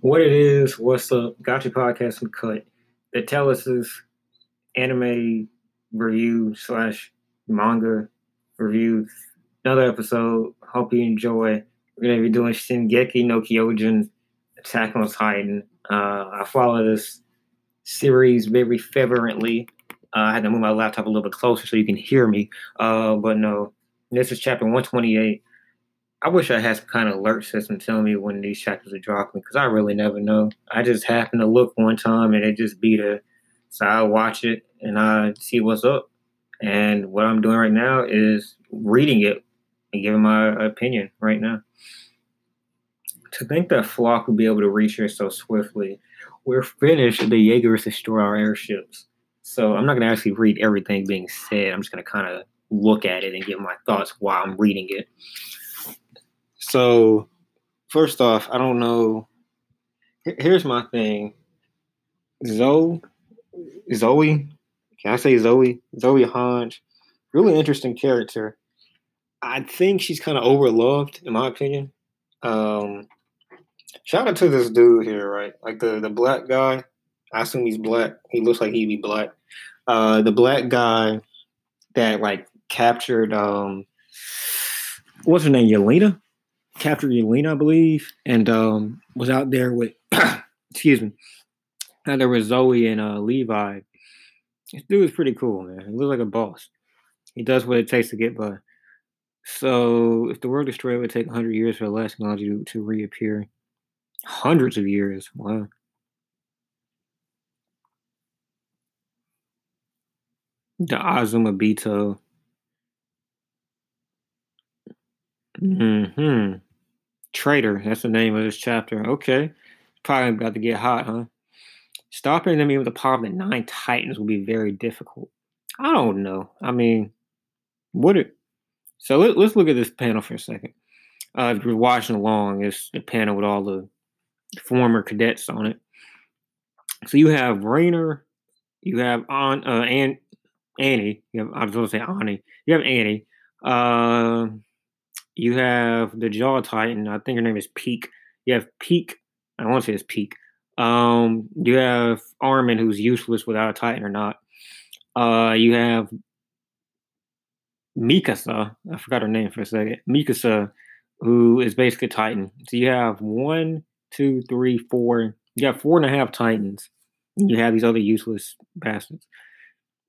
what it is, what's up, Gotcha Podcast and Cut. The tell us is anime review slash manga review. Another episode. Hope you enjoy. We're gonna be doing Shingeki no Kyojin, Attack on Titan. Uh, I follow this series very fervently. Uh, I had to move my laptop a little bit closer so you can hear me. Uh, but no, this is chapter 128. I wish I had some kind of alert system telling me when these chapters are dropping because I really never know. I just happen to look one time and it just be there. So I watch it and I see what's up. And what I'm doing right now is reading it and giving my opinion right now. To think that Floch would be able to reach here so swiftly, we're finished. The Jaegers destroy our airships. So I'm not going to actually read everything being said. I'm just going to kind of look at it and give my thoughts while I'm reading it. So, first off, I don't know. Here's my thing. Zoe, Zoe, can I say Zoe? Zoe Hange, really interesting character. I think she's kind of overloved, in my opinion. Um, shout out to this dude here, right? Like the the black guy. I assume he's black. He looks like he'd be black. Uh, the black guy that like captured um, what's her name? Yelena captured Elena, I believe, and um, was out there with, excuse me, and there was Zoe and uh, Levi. This dude is pretty cool, man. He looks like a boss. He does what it takes to get by. So, if the world destroyed, it would take 100 years for the last technology to, to reappear. Hundreds of years. Wow. The Azumabito. Hmm. Traitor. That's the name of this chapter. Okay. Probably about to get hot, huh? Stopping them with the power of the nine titans will be very difficult. I don't know. I mean, what it so let, us look at this panel for a second. Uh, if you're watching along, it's the panel with all the former cadets on it. So you have Reiner, you have on uh, An- Annie. You have I was going to say Annie. You have Annie. Uh, you have the Jaw Titan. I think her name is Pieck. You have Pieck. I want to say it's Pieck. Um, you have Armin, who's useless without a Titan or not. Uh, you have Mikasa. I forgot her name for a second. Mikasa, who is basically a Titan. So you have one, two, three, four. You have four and a half Titans. You have these other useless bastards.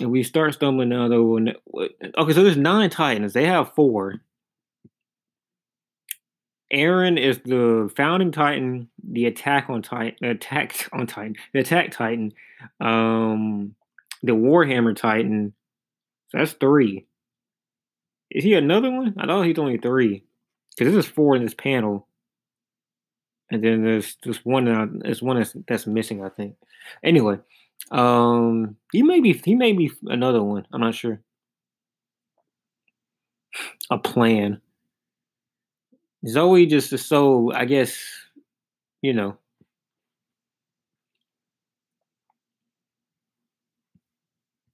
And we start stumbling now, though. Okay, so there's nine Titans. They have four. Eren is the founding Titan, the attack on Titan, attack on Titan, the attack Titan, um, the Warhammer Titan. So that's three. Is he another one? I thought he's only three, because this is four in this panel, and then there's just one. Uh, there's one that's that's missing, I think. Anyway, um, he may be he may be another one. I'm not sure. A plan. Zoe just is so, I guess, you know.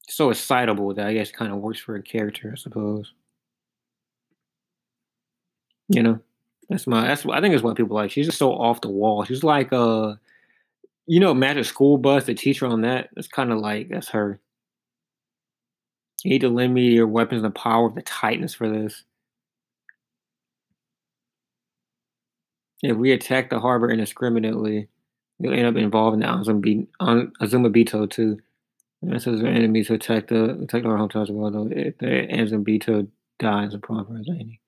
So excitable that I guess kind of works for a character, I suppose. You know, that's my that's I think that's what people like. She's just so off the wall. She's like uh you know, Magic School Bus, the teacher on that, it's kind of like that's her. You need to lend me your weapons and the power of the Titans for this. If we attack the harbor indiscriminately, you'll end up involving the Azumabito too. And it says the enemies who attack the attack our hometown as well, though if the Azumabito dies in proper as any.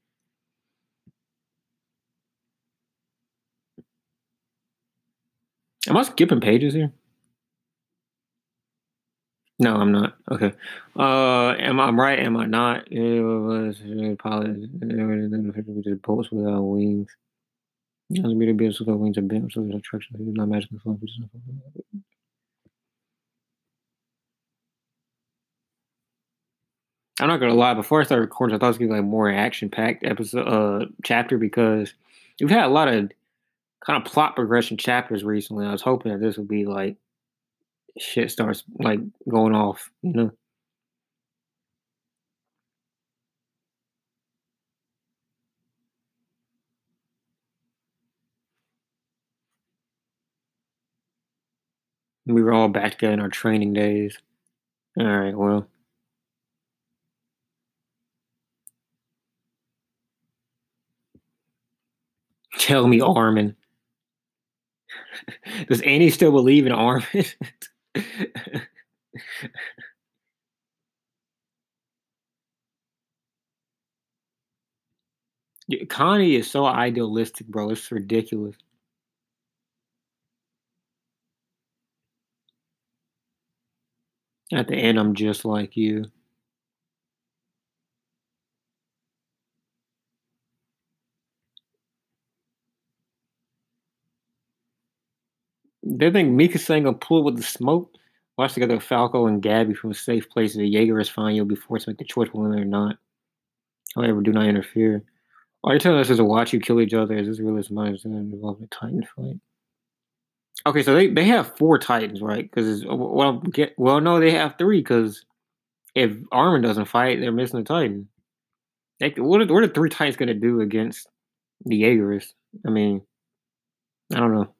Am I skipping pages here? No, I'm not. Okay. Uh, am I right? Am I not? It was probably just boats without wings. As be to be so wings are bent, so there's attraction. It's not magically flowing. I'm not gonna lie. Before I started recording, I thought it was gonna be like more action-packed episode, uh, chapter because we've had a lot of kind of plot progression chapters recently. I was hoping that this would be like shit starts like going off, you know. We were all back together in our training days. All right, well. Tell me, Armin. Does Annie still believe in Armin? Connie is so idealistic, bro. It's ridiculous. At the end, I'm just like you. They think Mika's saying gonna pull with the smoke. Watch together with Falco and Gabby from a safe place. The Jaeger is fine. You'll be forced to make the choice whether or not. However, do not interfere. Are you telling us is to watch you kill each other? Is this really as much involved in a Titan fight? Okay, so they, they have four Titans, right? Because well, get well, no, they have three. Because if Armin doesn't fight, they're missing a Titan. What are, what are three Titans going to do against the Jaegerists? I mean, I don't know.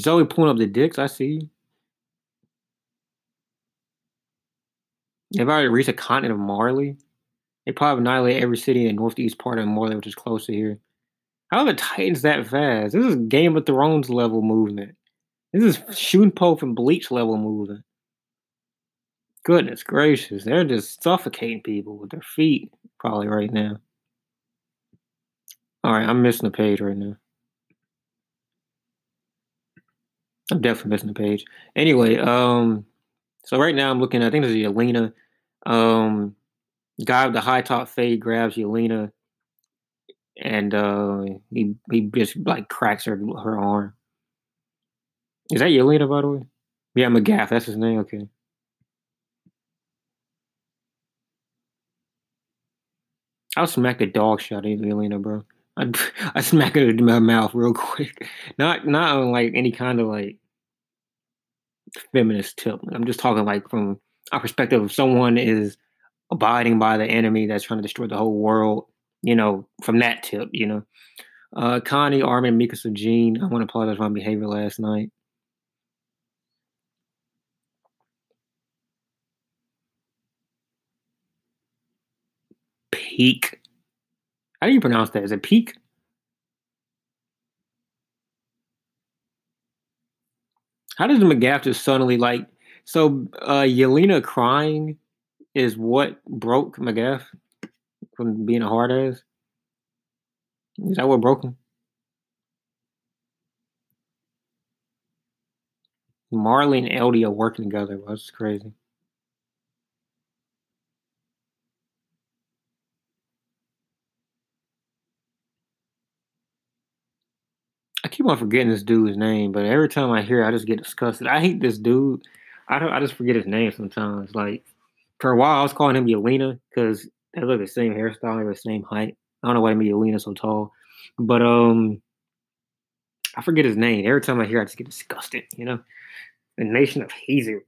Zoe pulling up the dicks. I see. They've already reached the continent of Marley. They probably annihilate every city in the northeast part of Marley, which is close to here. How the Titans that fast? This is Game of Thrones level movement. This is Shunpo from Bleach level movement. Goodness gracious, they're just suffocating people with their feet, probably right now. All right, I'm missing a page right now. I'm definitely missing a page. Anyway, um, so right now I'm looking. I think this is Yelena. Um, guy with the high top fade grabs Yelena, and uh, he he just like cracks her her arm. Is that Yelena, by the way? Yeah, Magath. That's his name. Okay. I'll smack the dog shot out of Yelena, bro. I I smack it in my mouth real quick. Not not on like any kind of like feminist tip. I'm just talking like from a perspective of someone is abiding by the enemy that's trying to destroy the whole world. You know, from that tip. You know, uh, Connie, Armin, Mikasa, Jean. I want to apologize for my behavior last night. Pieck. How do you pronounce that? Is it peak? How does Magath just suddenly like so uh Yelena crying is what broke Magath from being a hard ass? Is that what broke him? Marley and Eldia are working together. That's crazy. I keep on forgetting this dude's name, but every time I hear, it, I just get disgusted. I hate this dude. I don't. I just forget his name sometimes. Like for a while, I was calling him Yelena because they look the same hairstyle, they're the same height. I don't know why they made Yelena so tall, but um, I forget his name. Every time I hear, I just get disgusted. You know, the nation of Hizuru.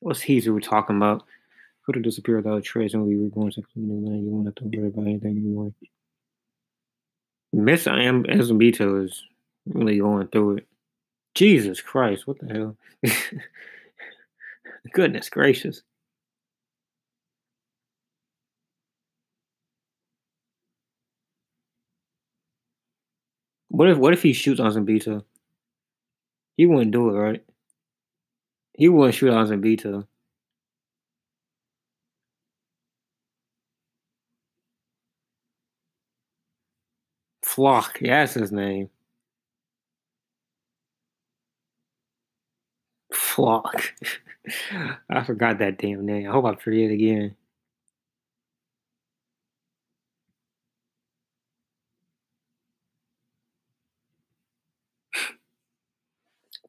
What's Hizuru we're talking about? Who to disappear without a trace, and we were going to you won't have to worry about anything anymore. Miss I am is really going through it. Jesus Christ, what the hell? Goodness gracious. What if what if he shoots on Zambito? He wouldn't do it, right? He wouldn't shoot on Zambito. Floch, yeah, that's his name. Floch. I forgot that damn name. I hope I forget again.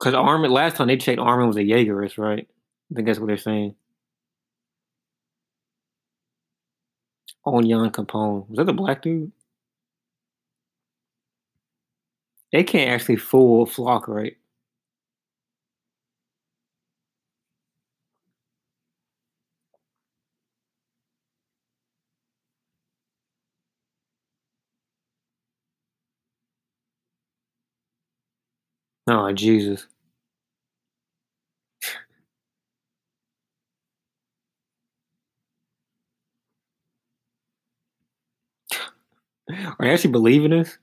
Because Armin, last time they checked, Armin was a Jaegerist, right? I think that's what they're saying. On Onyankopon. Was that the black dude? They can't actually fool Floch, right? Oh Jesus. Are you actually believing this?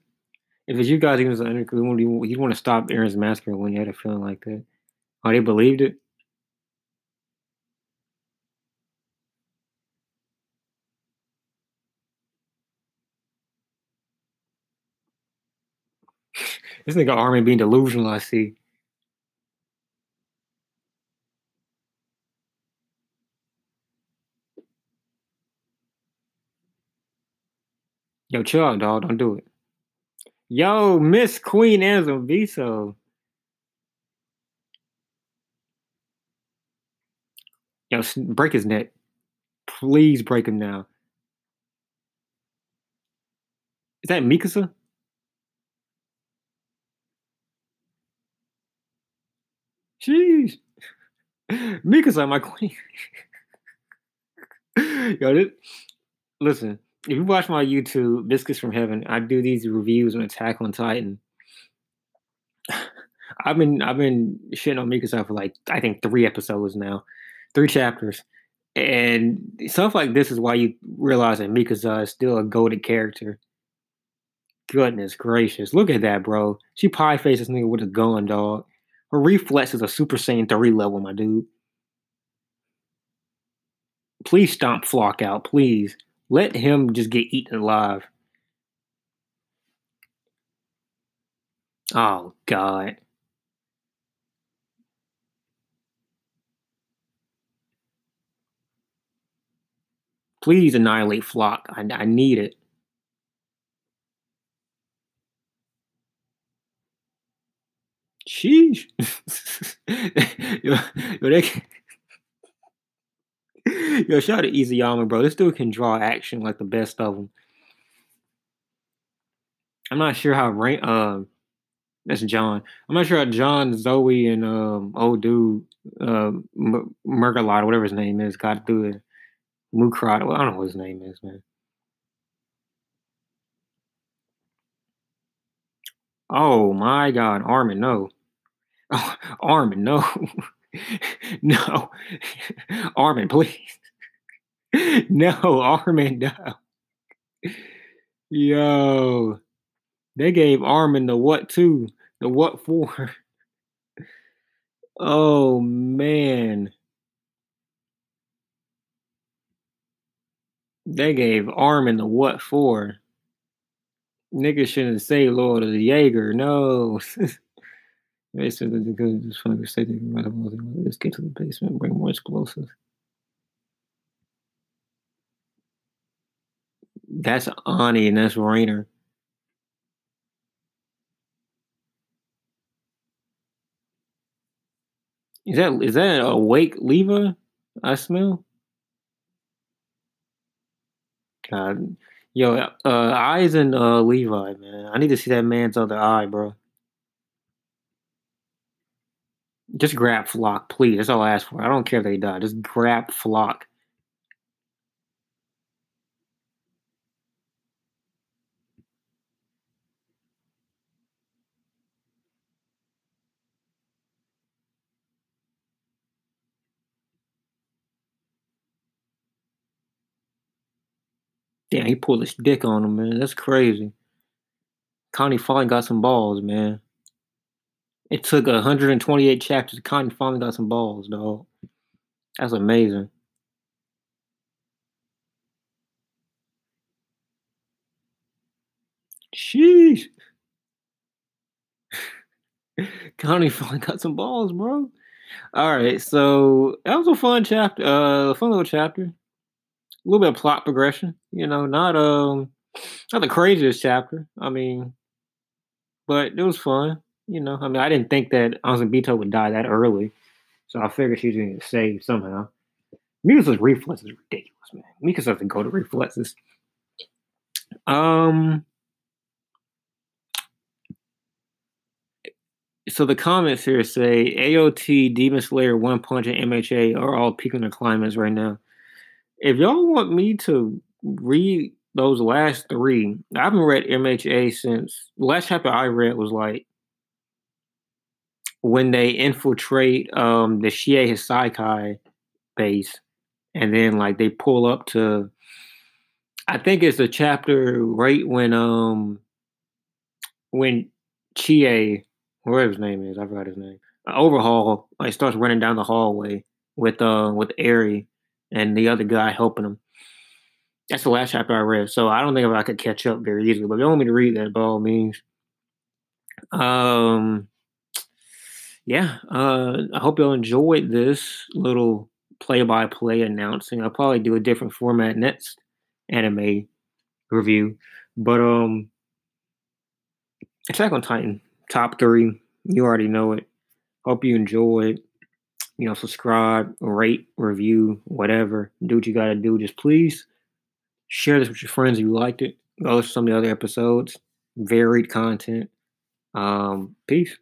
If it's you guys, he was under, you want to stop Eren's massacre when you had a feeling like that. Oh, they believed it. This nigga Armin being delusional, I see. Yo, chill out, dog. Don't do it. Yo, Miss Queen Viso. Yo, break his neck. Please break him now. Is that Mikasa? Jeez. Mikasa, my queen. Yo, this, listen, if you watch my YouTube, Biscuits from Heaven, I do these reviews on Attack on Titan. I've been I've been shitting on Mikasa for like I think three episodes now, three chapters, and stuff like this is why you realize that Mikasa is still a goaded character. Goodness gracious, look at that, bro. She pie faces nigga with a gun, dog. Her reflex is a Super Saiyan 3 level, my dude. Please stomp Floch out, please. Let him just get eaten alive. Oh, God. Please annihilate Floch. I, I need it. Sheesh. yo, yo, they. Yo, shout out to Isayama, bro. This dude can draw action like the best of them. I'm not sure how rain. Uh, that's Jean. I'm not sure how Jean, Zoe, and um, old dude, uh, M- Murgalot, whatever his name is, got through it. Mukrot. I don't know what his name is, man. Oh my God, Armin, no. Oh, Armin, no. no. Armin, please. no, Armin, no. Yo. They gave Armin the what to, the what for. Oh man. They gave Armin the what for. Niggas shouldn't say Lord of the Jaeger. No. they said that the good just fucking say they can run up Let's get to the basement, bring more explosives. That's Annie and that's Reiner. Is that is that a wake lever? I smell. God, yo, uh, eyes and uh, Levi, man. I need to see that man's other eye, bro. Just grab Floch, please. That's all I ask for. I don't care if they die. Just grab Floch. Damn, he pulled his dick on him, man. That's crazy. Connie finally got some balls, man. It took 128 chapters. Connie finally got some balls, dog. That's amazing. Sheesh. Connie finally got some balls, bro. All right, so that was a fun chapter, uh, fun little chapter. A little bit of plot progression, you know, not um, not the craziest chapter. I mean, but it was fun. You know, I mean, I didn't think that Azumabito would die that early, so I figured she was going to get saved somehow. Mika's reflexes is ridiculous, man. Mika's doesn't go to reflexes. Um, so the comments here say AOT, Demon Slayer, One Punch, and MHA are all peaking their climax right now. If y'all want me to read those last three, I haven't read MHA since the last chapter I read was like when they infiltrate um the Shie Hassaikai base, and then like they pull up to I think it's a chapter right when um when Chie, whatever his name is, I forgot his name. Overhaul like starts running down the hallway with uh with Eri and the other guy helping him. That's the last chapter I read, so I don't think if I could catch up very easily. But if you want me to read that, by all means. Um, yeah. Uh, I hope y'all enjoyed this little play-by-play announcing. I'll probably do a different format next anime review, but um, Attack on Titan top three. You already know it. Hope you enjoyed. You know, subscribe, rate, review, whatever. Do what you got to do. Just please share this with your friends if you liked it. Go to some of the other episodes. Varied content. Um, peace.